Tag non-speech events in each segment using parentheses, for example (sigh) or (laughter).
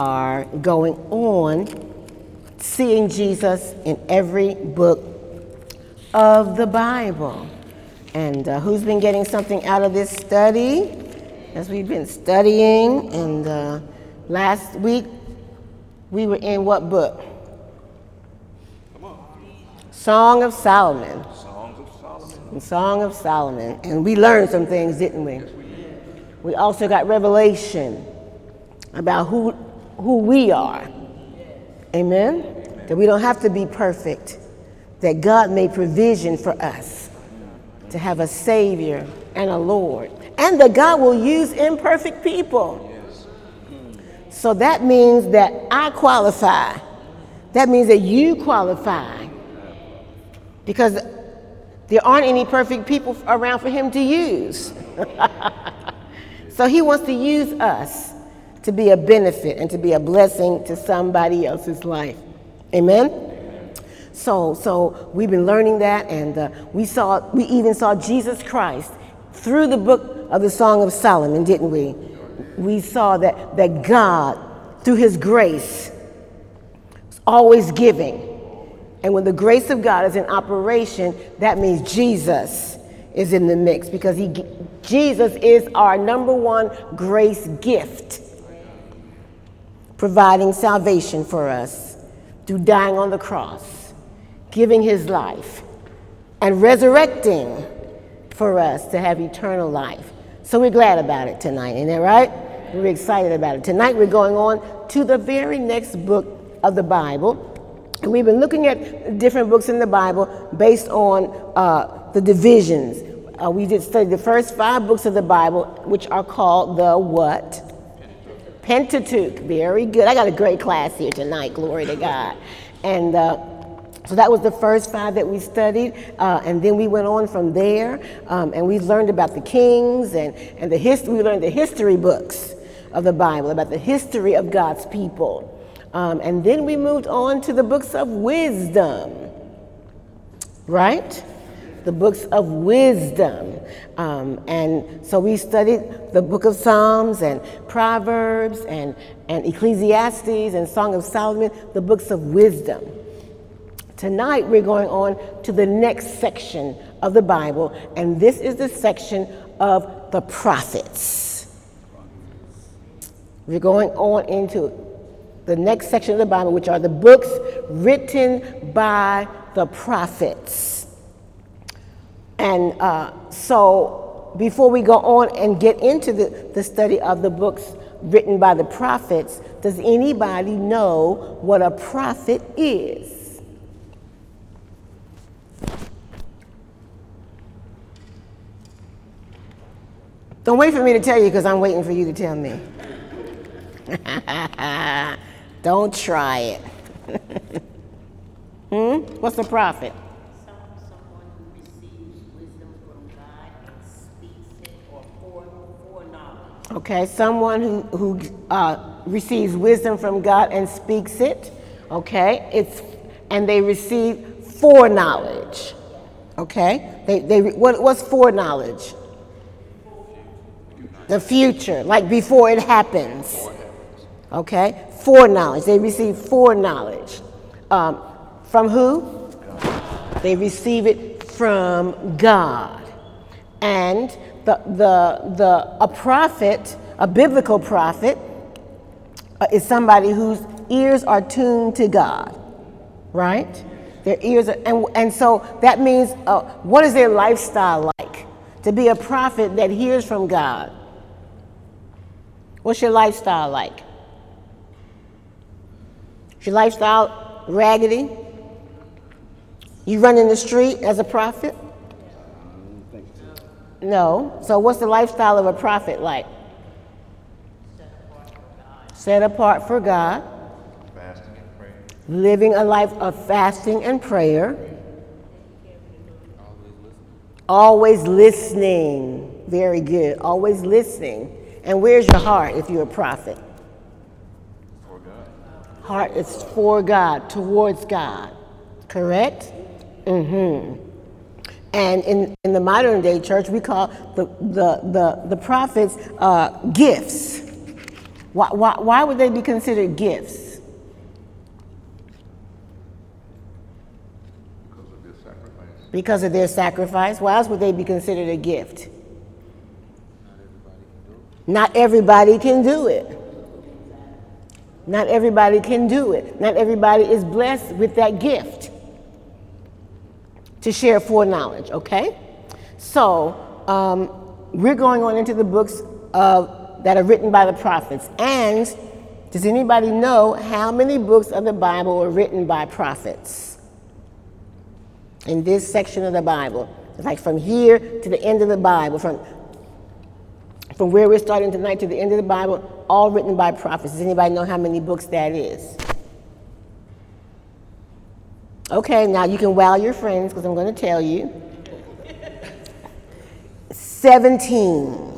we are going on seeing Jesus in every book of the Bible. And uh, who's been getting something out of this study? As we've been studying, and uh, last week we were in what book? Song of Solomon. Of Solomon. Song of Solomon. And we learned some things, didn't we? We also got revelation about who, who we are. Amen? That we don't have to be perfect. That God made provision for us to have a Savior and a Lord. And that God will use imperfect people. So that means that I qualify. That means that you qualify. Because there aren't any perfect people around for him to use. (laughs) so he wants to use us to be a benefit and to be a blessing to somebody else's life. Amen. So, so we've been learning that, and uh, we saw, we even saw Jesus Christ through the book of the Song of Solomon, didn't we? We saw that that God, through His grace, is always giving, and when the grace of God is in operation, that means Jesus is in the mix because he, Jesus is our number one grace gift, providing salvation for us through dying on the cross, giving his life, and resurrecting for us to have eternal life. So we're glad about it tonight, isn't that right? We're excited about it. Tonight we're going on to the very next book of the Bible. And we've been looking at different books in the Bible based on uh, the divisions. Uh, we did study the first five books of the Bible, which are called the what? Pentateuch. Very good. I got a great class here tonight. Glory to God. And uh, so that was the first five that we studied, uh, and then we went on from there, um, and we learned about the kings and, and the history. We learned the history books of the Bible, about the history of God's people. Um, and then we moved on to the books of wisdom, right? The books of wisdom. Um, and so we studied the book of Psalms and Proverbs and, and Ecclesiastes and Song of Solomon, the books of wisdom. Tonight we're going on to the next section of the Bible, and this is the section of the prophets. We're going on into the next section of the Bible, which are the books written by the prophets. And uh, so, before we go on and get into the, the study of the books written by the prophets, does anybody know what a prophet is? Don't wait for me to tell you because I'm waiting for you to tell me. (laughs) Don't try it. (laughs) hmm? What's a prophet? Okay, someone who, who uh, receives wisdom from God and speaks it. Okay, it's and they receive foreknowledge. Okay, they, they what, what's foreknowledge? The future, like before it happens. Okay, foreknowledge. They receive foreknowledge. Um, from who? They receive it from God. And the, the, the, a prophet, a biblical prophet, uh, is somebody whose ears are tuned to God, right? Their ears are, and, and so that means uh, what is their lifestyle like? To be a prophet that hears from God. What's your lifestyle like? Is your lifestyle raggedy? You run in the street as a prophet? No. So, what's the lifestyle of a prophet like? Set apart for God. Fasting and praying. Living a life of fasting and prayer. Always listening. Very good. Always listening. And where's your heart if you're a prophet? For God. Heart is for God, towards God. Correct? Mm-hmm. And in, in the modern day church, we call the, the, the, the prophets uh, gifts. Why, why, why would they be considered gifts? Because of their sacrifice. Because of their sacrifice. Why else would they be considered a gift? Not everybody can do it. Not everybody can do it. Not everybody is blessed with that gift to share foreknowledge, okay? So, um, we're going on into the books of, that are written by the prophets. And does anybody know how many books of the Bible were written by prophets? In this section of the Bible. Like from here to the end of the Bible, from, from where we're starting tonight to the end of the Bible, all written by prophets. Does anybody know how many books that is? Okay, now you can wow your friends because I'm going to tell you. 17.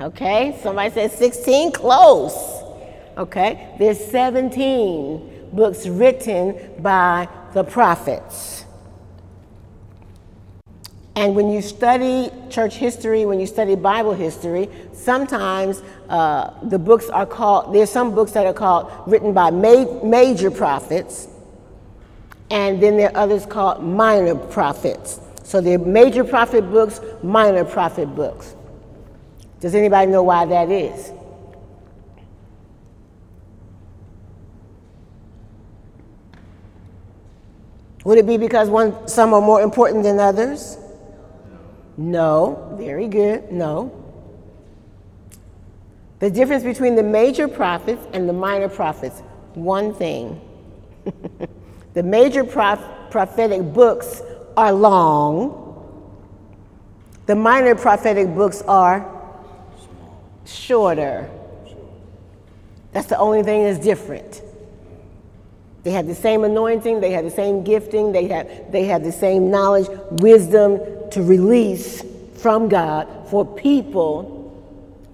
Okay, somebody said 16, close. Okay, there's 17 books written by the prophets. And when you study church history, when you study Bible history, sometimes uh, the books are called, there's some books that are called written by ma- major prophets, and then there are others called minor prophets. So they're major prophet books, minor prophet books. Does anybody know why that is? Would it be because one, some are more important than others? No. Very good. No. The difference between the major prophets and the minor prophets, one thing. (laughs) the major proph- prophetic books are long. The minor prophetic books are shorter. That's the only thing that's different. They have the same anointing, they have the same gifting, they have, they have the same knowledge, wisdom to release from God for people.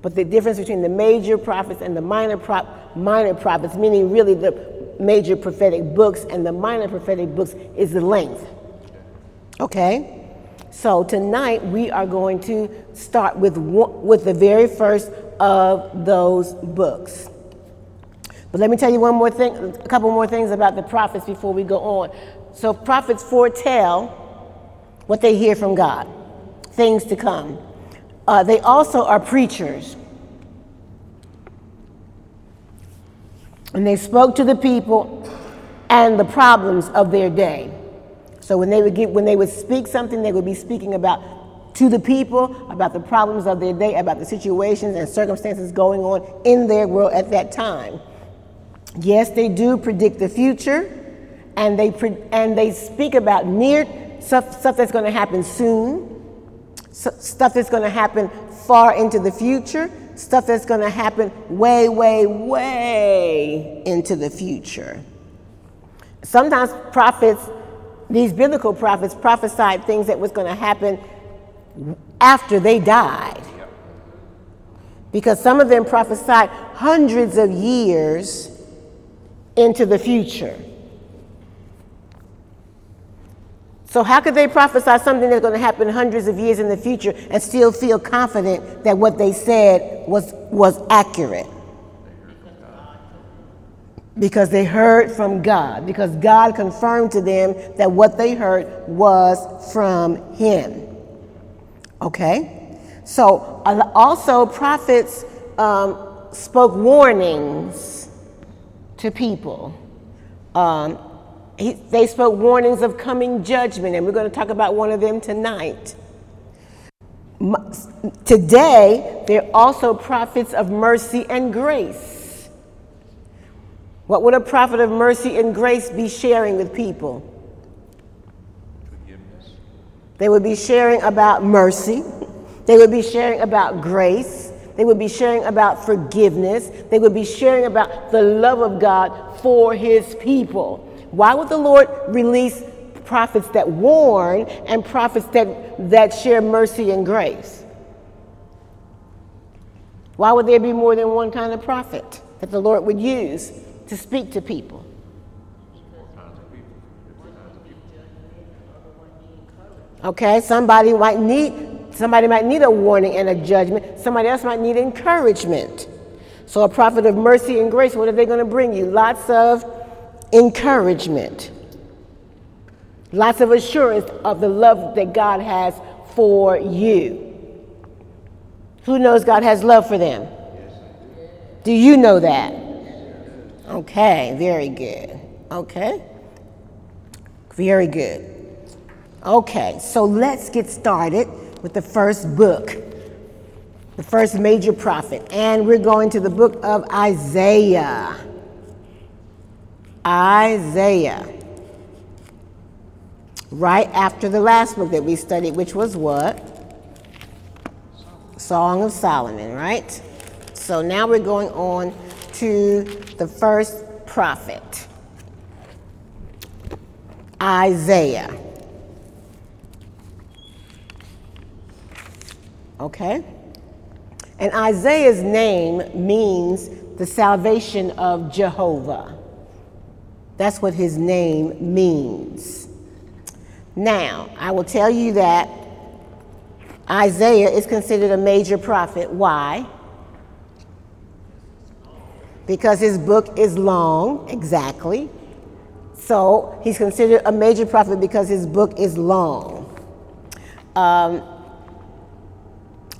But the difference between the major prophets and the minor, pro- minor prophets, meaning really the major prophetic books and the minor prophetic books, is the length. Okay? So tonight we are going to start with, with the very first of those books. But let me tell you one more thing, a couple more things about the prophets before we go on. So prophets foretell what they hear from God, things to come. Uh, they also are preachers. And they spoke to the people and the problems of their day. So when they would get, when they would speak something, they would be speaking about to the people about the problems of their day, about the situations and circumstances going on in their world at that time. Yes, they do predict the future, and they pre- and they speak about near stuff, stuff that's going to happen soon, stuff that's going to happen far into the future, stuff that's going to happen way, way, way into the future. Sometimes prophets, these biblical prophets, prophesied things that was going to happen after they died. Because some of them prophesied hundreds of years into the future. So, how could they prophesy something that's going to happen hundreds of years in the future and still feel confident that what they said was, was accurate? Because they heard from God, because God confirmed to them that what they heard was from Him. Okay? So, also, prophets um, spoke warnings to people. Um, he, they spoke warnings of coming judgment, and we're going to talk about one of them tonight. Today, they're also prophets of mercy and grace. What would a prophet of mercy and grace be sharing with people? Forgiveness. They would be sharing about mercy. They would be sharing about grace. They would be sharing about forgiveness. They would be sharing about the love of God for his people. Why would the Lord release prophets that warn and prophets that, that share mercy and grace? Why would there be more than one kind of prophet that the Lord would use to speak to people? Okay, somebody might need somebody might need a warning and a judgment. Somebody else might need encouragement. So, a prophet of mercy and grace, what are they going to bring you? Lots of encouragement, lots of assurance of the love that God has for you. Who knows God has love for them? Do you know that? Okay, very good. Okay, very good. Okay, so let's get started with the first book, the first major prophet. And we're going to the book of Isaiah. Isaiah. Right after the last book that we studied, which was what? Song of Solomon, right? So now we're going on to the first prophet, Isaiah. Okay? And Isaiah's name means the salvation of Jehovah. That's what his name means. Now, I will tell you that Isaiah is considered a major prophet. Why? Because his book is long, exactly. So he's considered a major prophet because his book is long. Um,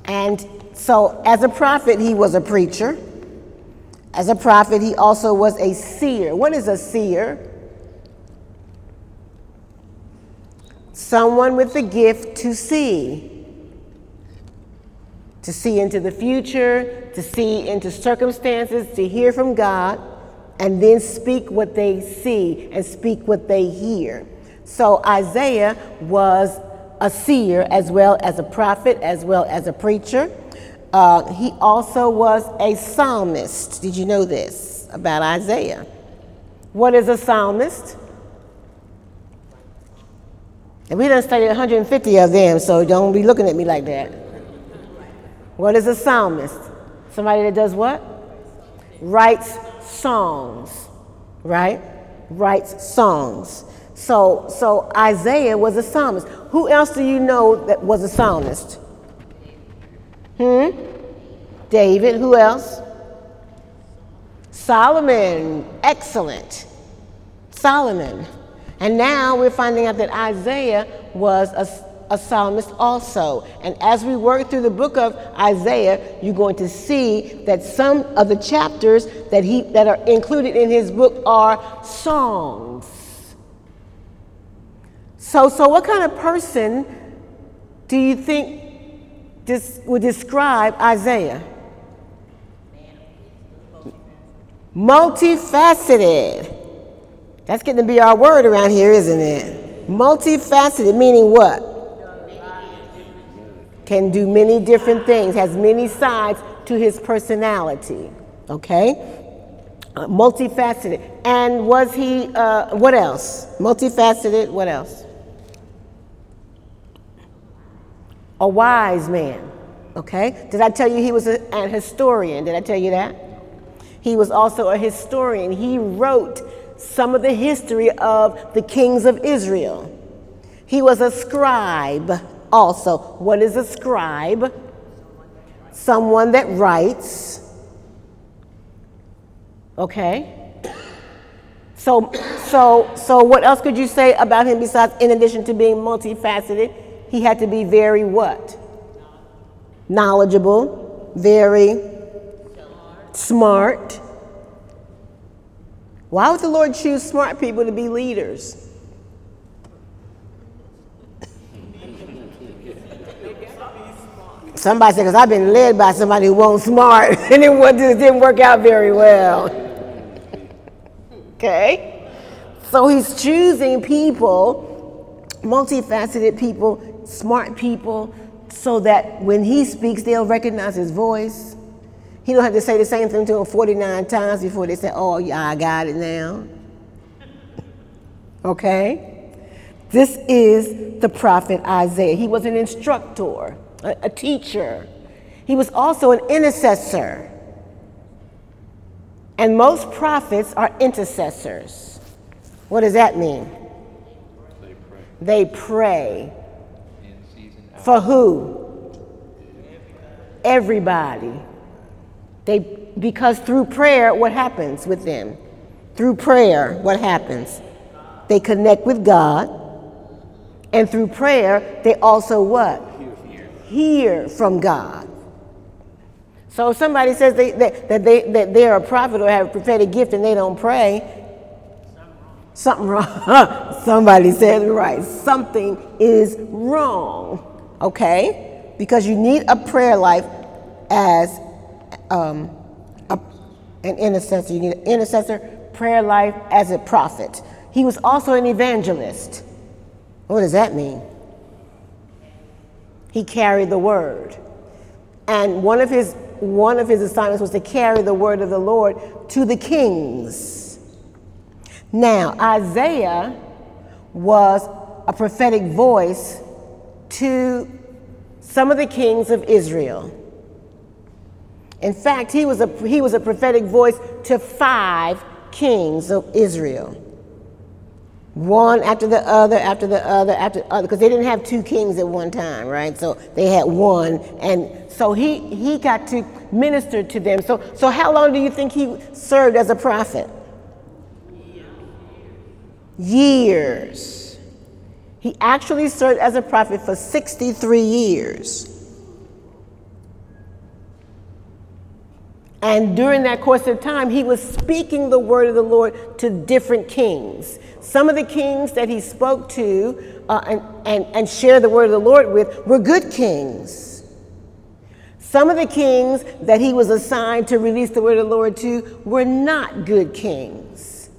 and so, as a prophet, he was a preacher. As a prophet, he also was a seer. What is a seer? Someone with the gift to see. To see into the future, to see into circumstances, to hear from God, and then speak what they see and speak what they hear. So Isaiah was a seer as well as a prophet, as well as a preacher. Uh, he also was a psalmist. Did you know this about Isaiah? What is a psalmist? And we done studied 150 of them, so don't be looking at me like that. What is a psalmist? Somebody that does what? Writes songs, right? Writes songs. So, so Isaiah was a psalmist. Who else do you know that was a psalmist? Hmm? David. Who else? Solomon. Excellent. Solomon. And now we're finding out that Isaiah was a, a psalmist also. And as we work through the book of Isaiah, you're going to see that some of the chapters that, he, that are included in his book are songs. So, so what kind of person do you think this would describe Isaiah? Multifaceted. That's getting to be our word around here, isn't it? Multifaceted, meaning what? Can do many different things, has many sides to his personality. Okay? Uh, multifaceted. And was he, uh, what else? Multifaceted, what else? A wise man. Okay? Did I tell you he was a, an historian? Did I tell you that? He was also a historian. He wrote some of the history of the kings of Israel. He was a scribe also. What is a scribe? Someone that writes. Okay? So, so, so what else could you say about him besides, in addition to being multifaceted? He had to be very what? Knowledgeable, very smart. Why would the Lord choose smart people to be leaders? Somebody said, because I've been led by somebody who wasn't smart (laughs) and it didn't work out very well. okay? So he's choosing people, multifaceted people smart people so that when he speaks, they'll recognize his voice. He don't have to say the same thing to them 49 times before they say, oh, yeah, I got it now. (laughs) okay? This is the prophet Isaiah. He was an instructor, a, a teacher. He was also an intercessor. And most prophets are intercessors. What does that mean? They pray. They pray. For who? Everybody. They because through prayer, what happens with them? Through prayer, what happens? They connect with God. And through prayer, they also what? Hear from God. So if somebody says they, that, that, they, that they're a prophet or have a prophetic gift and they don't pray, something wrong. (laughs) somebody it right. Something is wrong. Okay? Because you need a prayer life as um, a, an intercessor. You need an intercessor prayer life as a prophet. He was also an evangelist. What does that mean? He carried the word. And one of his one of his assignments was to carry the word of the Lord to the kings. Now, Isaiah was a prophetic voice to some of the kings of Israel. In fact, he was a, he was a prophetic voice to five kings of Israel one after the other, after the other, after uh, the other, because they didn't have two kings at one time, right? So they had one, and so he he got to minister to them. So so how long do you think he served as a prophet? Years. He actually served as a prophet for 63 years. And during that course of time, he was speaking the word of the Lord to different kings. Some of the kings that he spoke to uh, and, and, and shared the word of the Lord with were good kings. Some of the kings that he was assigned to release the word of the Lord to were not good kings.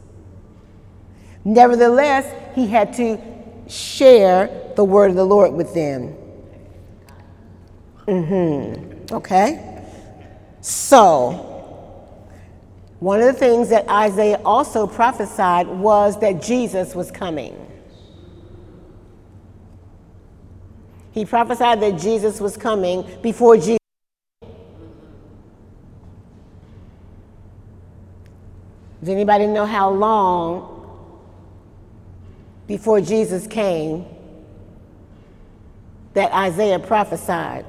Nevertheless, he had to share the word of the Lord with them. Mm-hmm. Okay? So, one of the things that Isaiah also prophesied was that Jesus was coming. He prophesied that Jesus was coming before Jesus. Does anybody know how long before Jesus came that Isaiah prophesied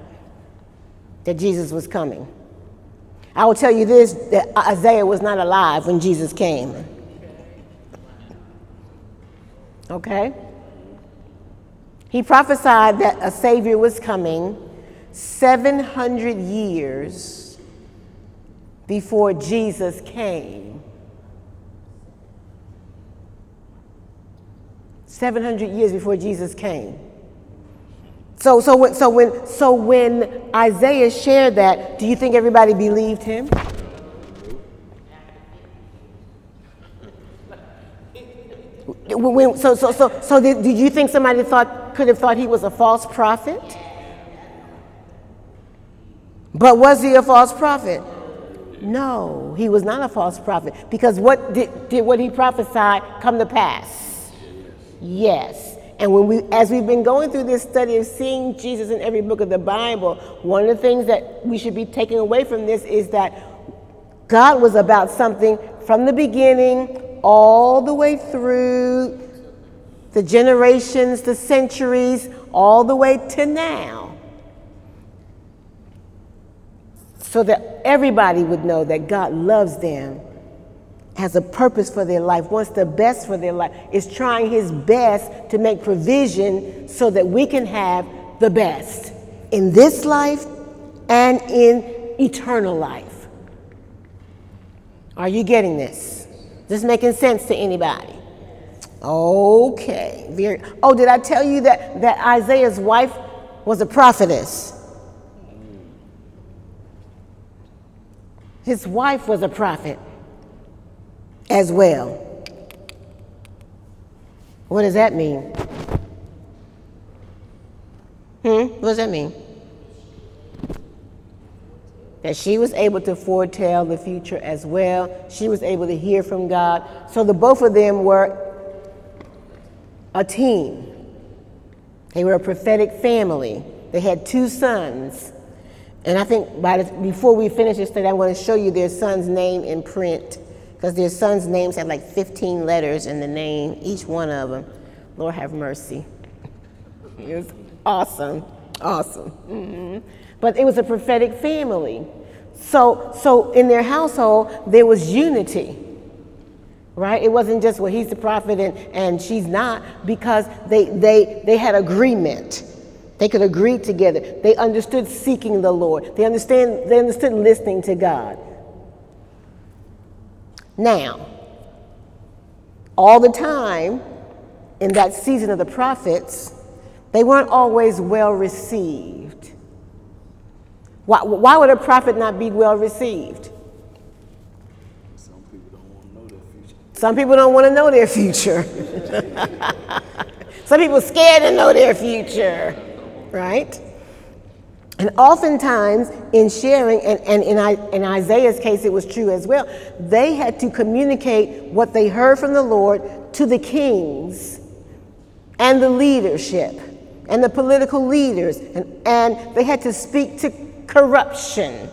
that Jesus was coming? I will tell you this that Isaiah was not alive when Jesus came. Okay? He prophesied that a Savior was coming 700 years before Jesus came. 700 years before Jesus came. So, so, when, so, when, so when Isaiah shared that, do you think everybody believed him? When, so, so, so, so did, did you think somebody thought, could have thought he was a false prophet? But was he a false prophet? No, he was not a false prophet. Because what did, did what he prophesied come to pass? Yes. And when we, as we've been going through this study of seeing Jesus in every book of the Bible, one of the things that we should be taking away from this is that God was about something from the beginning all the way through the generations, the centuries, all the way to now. So that everybody would know that God loves them has a purpose for their life, wants the best for their life, is trying his best to make provision so that we can have the best in this life and in eternal life. Are you getting this? This making sense to anybody? Okay. Oh, did I tell you that, that Isaiah's wife was a prophetess? His wife was a prophet as well. What does that mean? Hmm? What does that mean? That she was able to foretell the future as well. She was able to hear from God. So the both of them were a team. They were a prophetic family. They had two sons. And I think by the, before we finish this study, I want to show you their son's name in print because their sons' names had like 15 letters in the name, each one of them. Lord have mercy. It was awesome, awesome. Mm-hmm. But it was a prophetic family. So, so in their household, there was unity, right? It wasn't just, well, he's the prophet and, and she's not, because they, they, they had agreement. They could agree together. They understood seeking the Lord. They, understand, they understood listening to God. Now, all the time in that season of the prophets, they weren't always well received. Why, why would a prophet not be well received? Some people don't want to know their future. Some people don't want to know their future. Some people scared to know their future, right? And oftentimes, in sharing, and, and in, I, in Isaiah's case, it was true as well, they had to communicate what they heard from the Lord to the kings and the leadership and the political leaders. And, and they had to speak to corruption.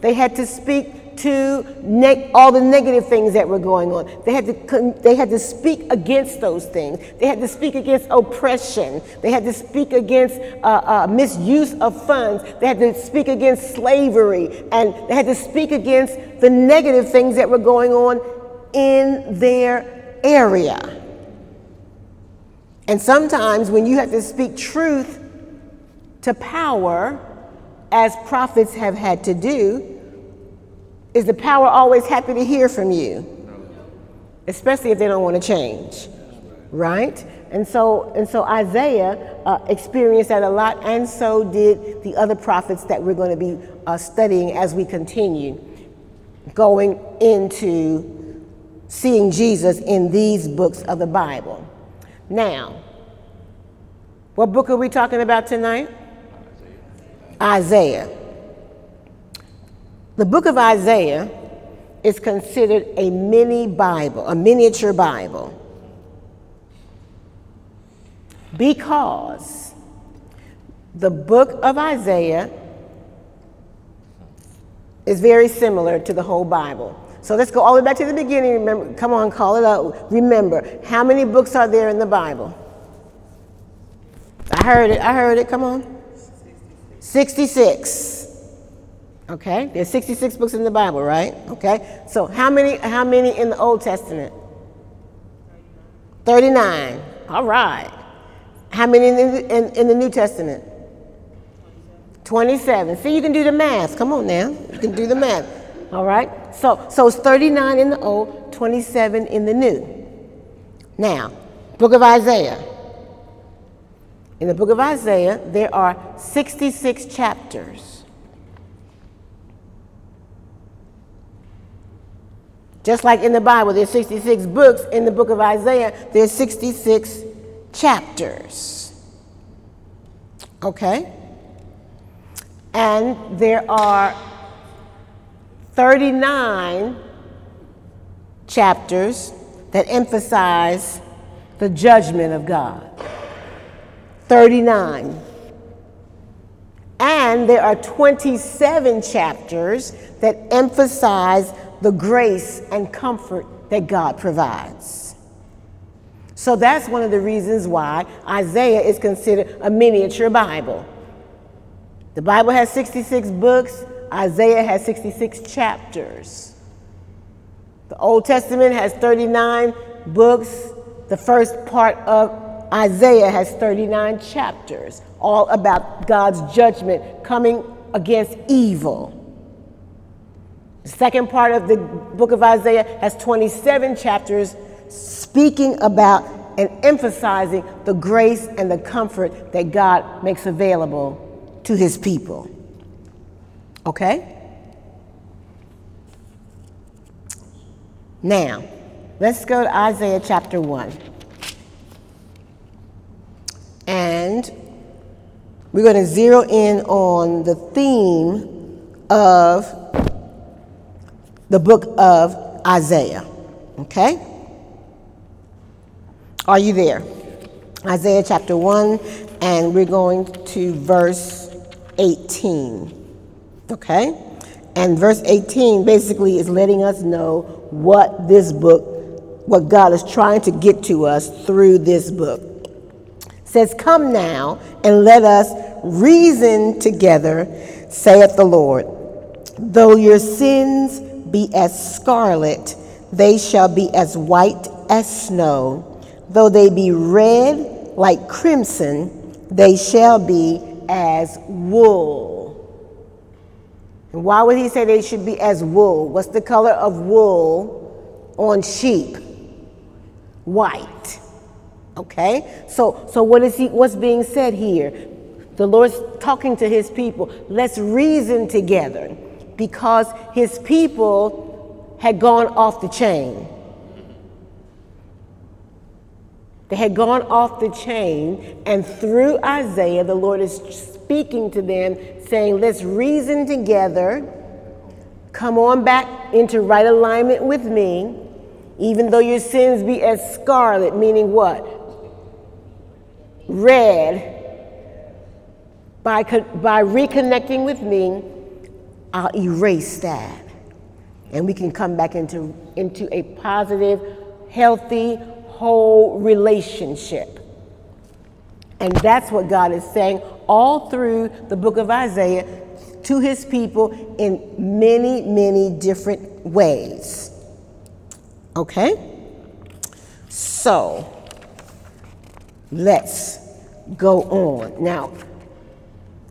They had to speak to all the negative things that were going on. They had, to con- they had to speak against those things. They had to speak against oppression. They had to speak against uh, uh, misuse of funds. They had to speak against slavery. And they had to speak against the negative things that were going on in their area. And sometimes when you have to speak truth to power, as prophets have had to do, is the power always happy to hear from you? Especially if they don't want to change, right? And so, and so Isaiah uh, experienced that a lot, and so did the other prophets that we're going to be uh, studying as we continue going into seeing Jesus in these books of the Bible. Now, what book are we talking about tonight? Isaiah. The book of Isaiah is considered a mini Bible, a miniature Bible, because the book of Isaiah is very similar to the whole Bible. So let's go all the way back to the beginning. Remember, come on, call it out. Remember, how many books are there in the Bible? I heard it. I heard it. Come on. 66. Okay, there's 66 books in the Bible, right? Okay, so how many how many in the Old Testament? 39. All right. How many in the, in, in the New Testament? 27. See, you can do the math. Come on now. You can do the math. All right? So, so it's 39 in the Old, 27 in the New. Now, book of Isaiah. In the book of Isaiah, there are 66 chapters. Just like in the Bible, there's 66 books, in the book of Isaiah, there's 66 chapters. Okay? And there are 39 chapters that emphasize the judgment of God. 39. And there are 27 chapters that emphasize the grace and comfort that God provides. So that's one of the reasons why Isaiah is considered a miniature Bible. The Bible has 66 books, Isaiah has 66 chapters. The Old Testament has 39 books. The first part of Isaiah has 39 chapters, all about God's judgment coming against evil. The second part of the book of Isaiah has 27 chapters speaking about and emphasizing the grace and the comfort that God makes available to his people. Okay? Now, let's go to Isaiah chapter 1. And we're going to zero in on the theme of the book of Isaiah. Okay? Are you there? Isaiah chapter 1, and we're going to verse 18. Okay? And verse 18 basically is letting us know what this book, what God is trying to get to us through this book. It says, Come now and let us reason together, saith the Lord. Though your sins be as scarlet, they shall be as white as snow. Though they be red like crimson, they shall be as wool. And why would he say they should be as wool? What's the color of wool on sheep? White. Okay? So so what is he what's being said here? The Lord's talking to his people. Let's reason together because his people had gone off the chain. They had gone off the chain, and through Isaiah, the Lord is speaking to them, saying, Let's reason together. Come on back into right alignment with me, even though your sins be as scarlet, meaning what? Red. By, by reconnecting with me, I'll erase that. And we can come back into, into a positive, healthy, whole relationship. And that's what God is saying all through the book of Isaiah to his people in many, many different ways. Okay? So, let's go on. Now,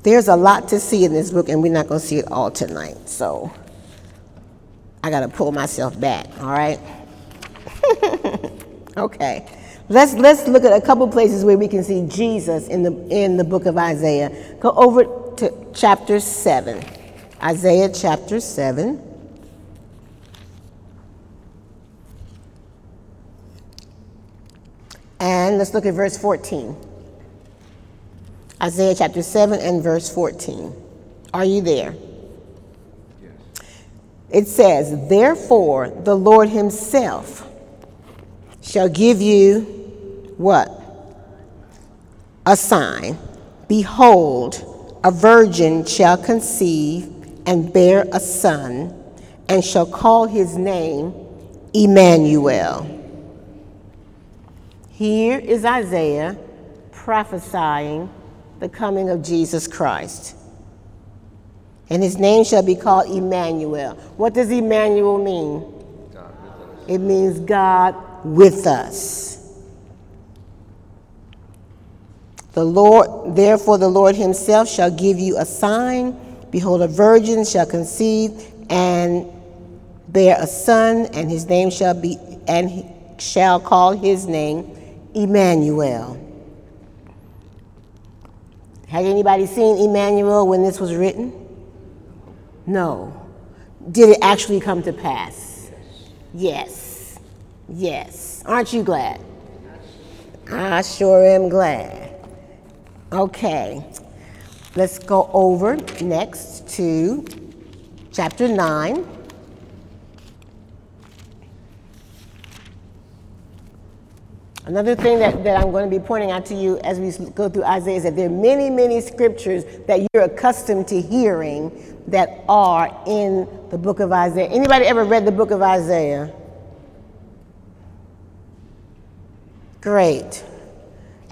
there's a lot to see in this book, and we're not going to see it all tonight. So, I got to pull myself back, all right? (laughs) okay. Let's, let's look at a couple places where we can see Jesus in the, in the book of Isaiah. Go over to chapter 7. Isaiah chapter 7. And let's look at verse 14. Isaiah chapter 7 and verse 14. Are you there? Yes. It says, Therefore, the Lord Himself shall give you what? A sign. Behold, a virgin shall conceive and bear a son, and shall call his name Emmanuel. Here is Isaiah prophesying the coming of Jesus Christ. And his name shall be called Emmanuel. What does Emmanuel mean? It means God with us. The Lord, therefore, the Lord himself shall give you a sign. Behold, a virgin shall conceive and bear a son, and his name shall be, and shall call his name Emmanuel. Had anybody seen Emmanuel when this was written? No. Did it actually come to pass? Yes. Yes. Aren't you glad? I sure am glad. Okay, let's go over next to chapter 9. Another thing that, that I'm going to be pointing out to you as we go through Isaiah is that there are many, many scriptures that you're accustomed to hearing that are in the book of Isaiah. Anybody ever read the book of Isaiah? Great.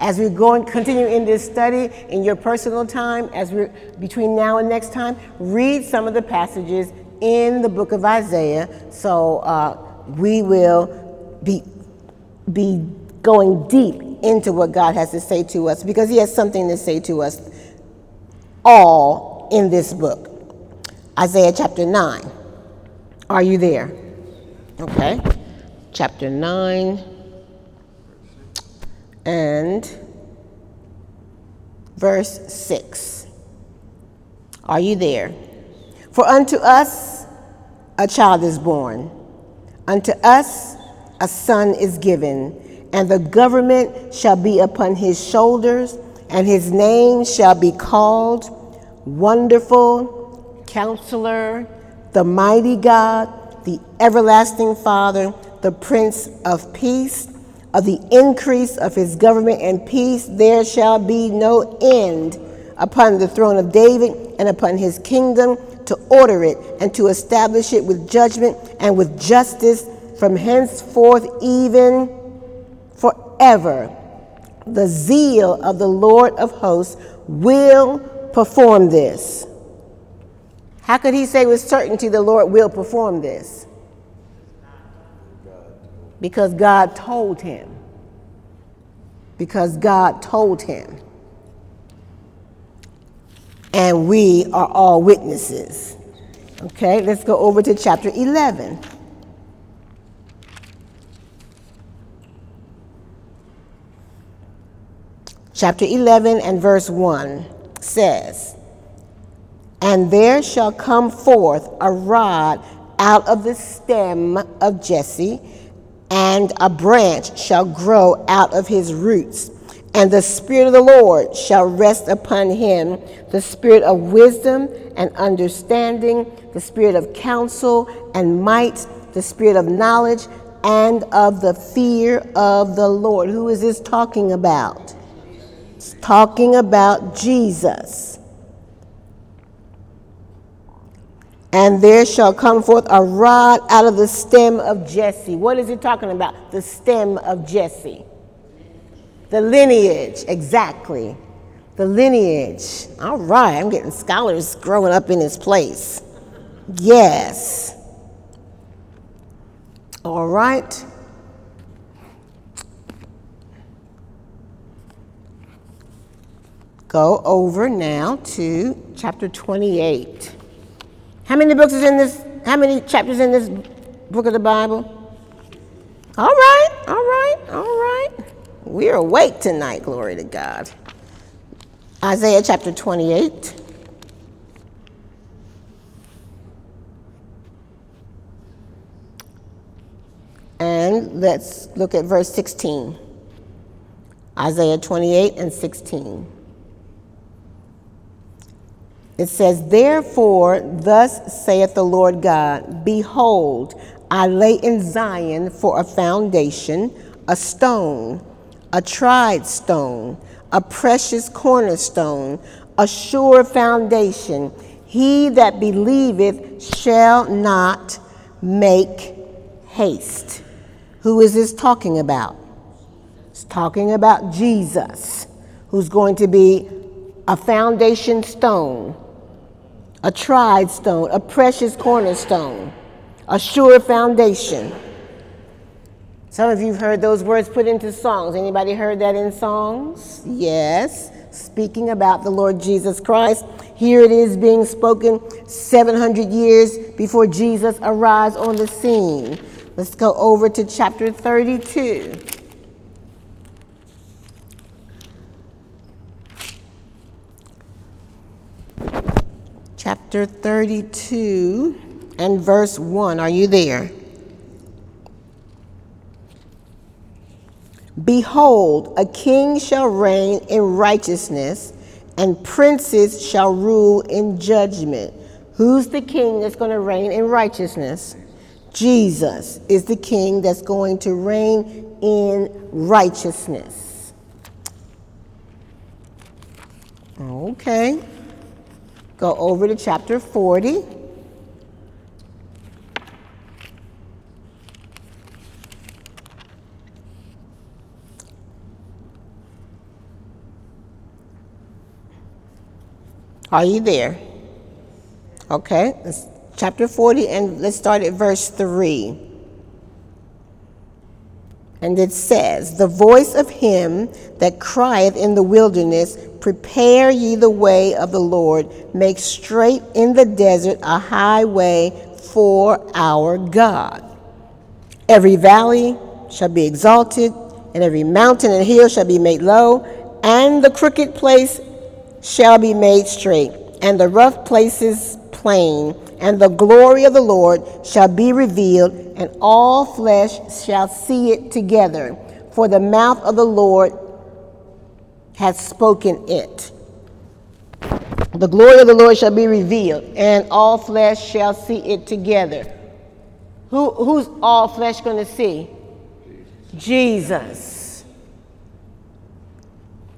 As we go and continue in this study in your personal time, as we're between now and next time, read some of the passages in the book of Isaiah. So uh, we will be be going deep into what God has to say to us because He has something to say to us all in this book. Isaiah chapter 9. Are you there? Okay. Chapter 9 and verse 6. Are you there? For unto us a child is born, unto us a son is given, and the government shall be upon his shoulders, and his name shall be called Wonderful Counselor, the Mighty God, the Everlasting Father, the Prince of Peace. Of the increase of his government and peace, there shall be no end upon the throne of David and upon his kingdom to order it and to establish it with judgment and with justice from henceforth even forever. The zeal of the Lord of hosts will perform this. How could he say with certainty the Lord will perform this? Because God told him. Because God told him. And we are all witnesses. Okay, let's go over to chapter 11. Chapter 11 and verse 1 says, And there shall come forth a rod out of the stem of Jesse, and a branch shall grow out of his roots. And the Spirit of the Lord shall rest upon him the Spirit of wisdom and understanding, the Spirit of counsel and might, the Spirit of knowledge, and of the fear of the Lord. Who is this talking about? It's talking about Jesus. And there shall come forth a rod out of the stem of Jesse. What is he talking about? The stem of Jesse. The lineage, exactly. The lineage. All right, I'm getting scholars growing up in this place. Yes. All right. Go over now to chapter 28. How many books is in this? How many chapters in this book of the Bible? All right, all right, all right. We're awake tonight, glory to God. Isaiah chapter 28. And let's look at verse 16. Isaiah 28 and 16. It says, Therefore, thus saith the Lord God Behold, I lay in Zion for a foundation, a stone, a tried stone, a precious cornerstone, a sure foundation. He that believeth shall not make haste. Who is this talking about? It's talking about Jesus, who's going to be a foundation stone, a tried stone, a precious cornerstone, a sure foundation. Some of you have heard those words put into songs. Anybody heard that in songs? Yes. Speaking about the Lord Jesus Christ. Here it is being spoken 700 years before Jesus arrives on the scene. Let's go over to chapter 32. Chapter 32 and verse 1. Are you there? Behold, a king shall reign in righteousness, and princes shall rule in judgment. Who's the king that's going to reign in righteousness? Jesus is the king that's going to reign in righteousness. Okay. Go over to chapter 40. Are you there? Okay, chapter 40, and let's start at verse 3. And it says, The voice of him that crieth in the wilderness, Prepare ye the way of the Lord, make straight in the desert a highway for our God. Every valley shall be exalted, and every mountain and hill shall be made low, and the crooked place shall be made straight, and the rough places plain, and the glory of the Lord shall be revealed, and all flesh shall see it together. For the mouth of the Lord hath spoken it. The glory of the Lord shall be revealed, and all flesh shall see it together. Who, who's all flesh going to see? Jesus.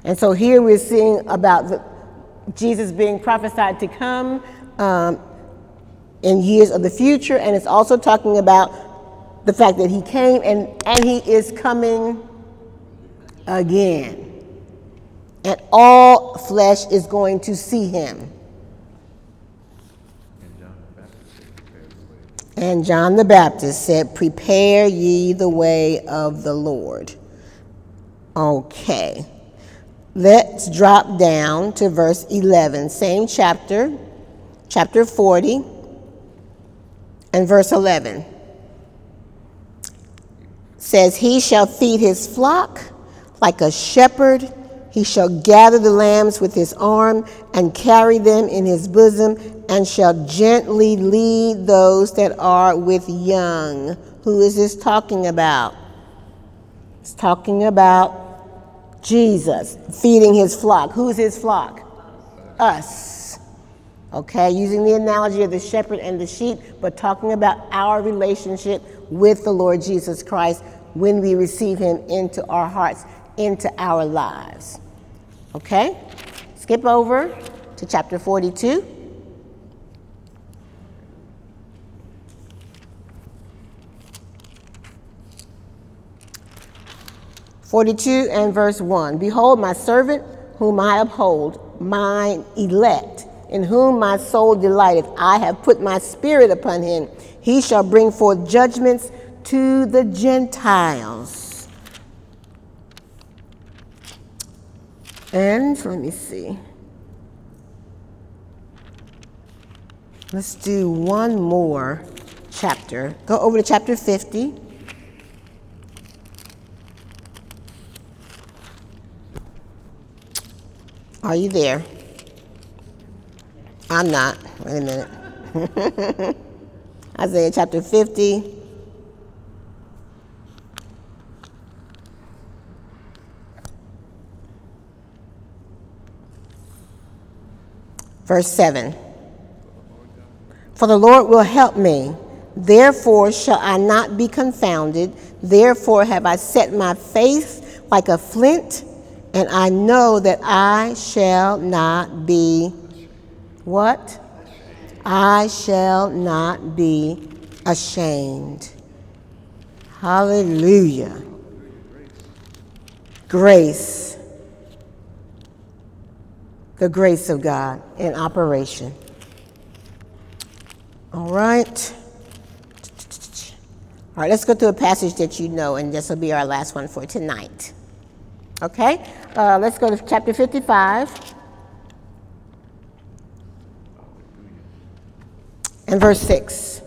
And so here we're seeing about the, Jesus being prophesied to come um, in years of the future, and it's also talking about the fact that he came and, and he is coming again. And all flesh is going to see him. And John the Baptist said, Prepare ye the way of the Lord. Okay. Let's drop down to verse 11, same chapter, chapter 40, and verse 11. Says, He shall feed his flock like a shepherd. He shall gather the lambs with his arm and carry them in his bosom, and shall gently lead those that are with young. Who is this talking about? It's talking about Jesus feeding his flock. Who's his flock? Us. Okay, using the analogy of the shepherd and the sheep, but talking about our relationship with the Lord Jesus Christ when we receive him into our hearts, into our lives. Okay? Skip over to chapter 42. Forty-two and verse one. Behold, my servant, whom I uphold, mine elect, in whom my soul delighteth. I have put my spirit upon him. He shall bring forth judgments to the Gentiles. And let me see. Let's do one more chapter. Go over to chapter 50. Are you there? I'm not. Wait a minute. (laughs) Isaiah chapter 50. Verse 7 For the Lord will help me, therefore shall I not be confounded. Therefore have I set my face like a flint, and I know that I shall not be what? I shall not be ashamed. Hallelujah. Grace. The grace of God in operation. All right. All right, let's go to a passage that you know, and this will be our last one for tonight. Okay? Uh, let's go to chapter 55 and verse 6.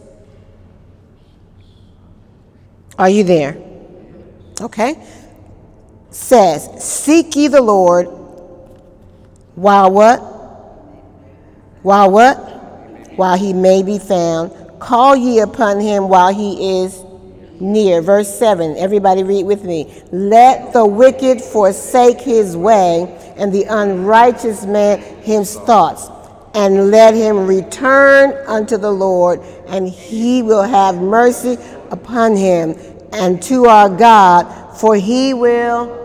Are you there? Okay. Says, Seek ye the Lord while what? While what? While he may be found. Call ye upon him while he is near. Verse 7. Everybody read with me. Let the wicked forsake his way, and the unrighteous man his thoughts, and let him return unto the Lord, and he will have mercy upon him, and to our God, for he will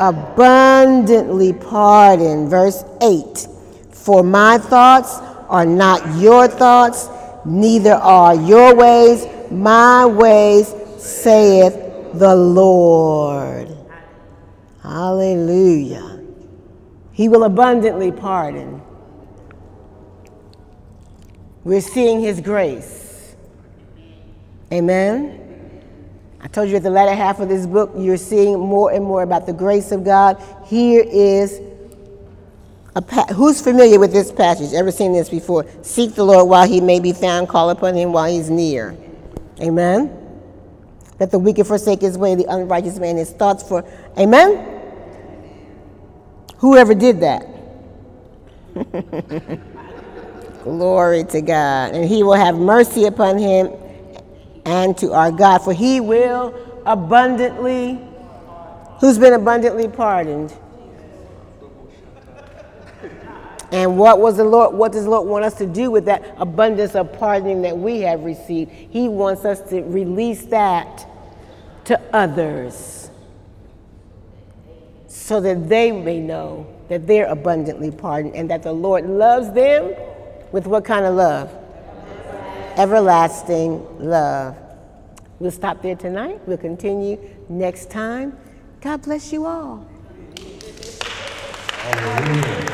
abundantly pardon. Verse 8 For my thoughts are not your thoughts, neither are your ways my ways, saith the Lord. Hallelujah. He will abundantly pardon. We're seeing his grace. Amen. I told you at the latter half of this book, you're seeing more and more about the grace of God. Here is a pa- who's familiar with this passage? Ever seen this before? Seek the Lord while he may be found, call upon him while he's near. Amen. Let the wicked forsake his way, the unrighteous man his thoughts for. Amen. Whoever did that. (laughs) Glory to God. And he will have mercy upon him and to our God, for he will abundantly, who's been abundantly pardoned? And what was the Lord, what does the Lord want us to do with that abundance of pardoning that we have received? He wants us to release that to others so that they may know that they're abundantly pardoned and that the Lord loves them with what kind of love? Everlasting love. We'll stop there tonight. We'll continue next time. God bless you all. Hallelujah.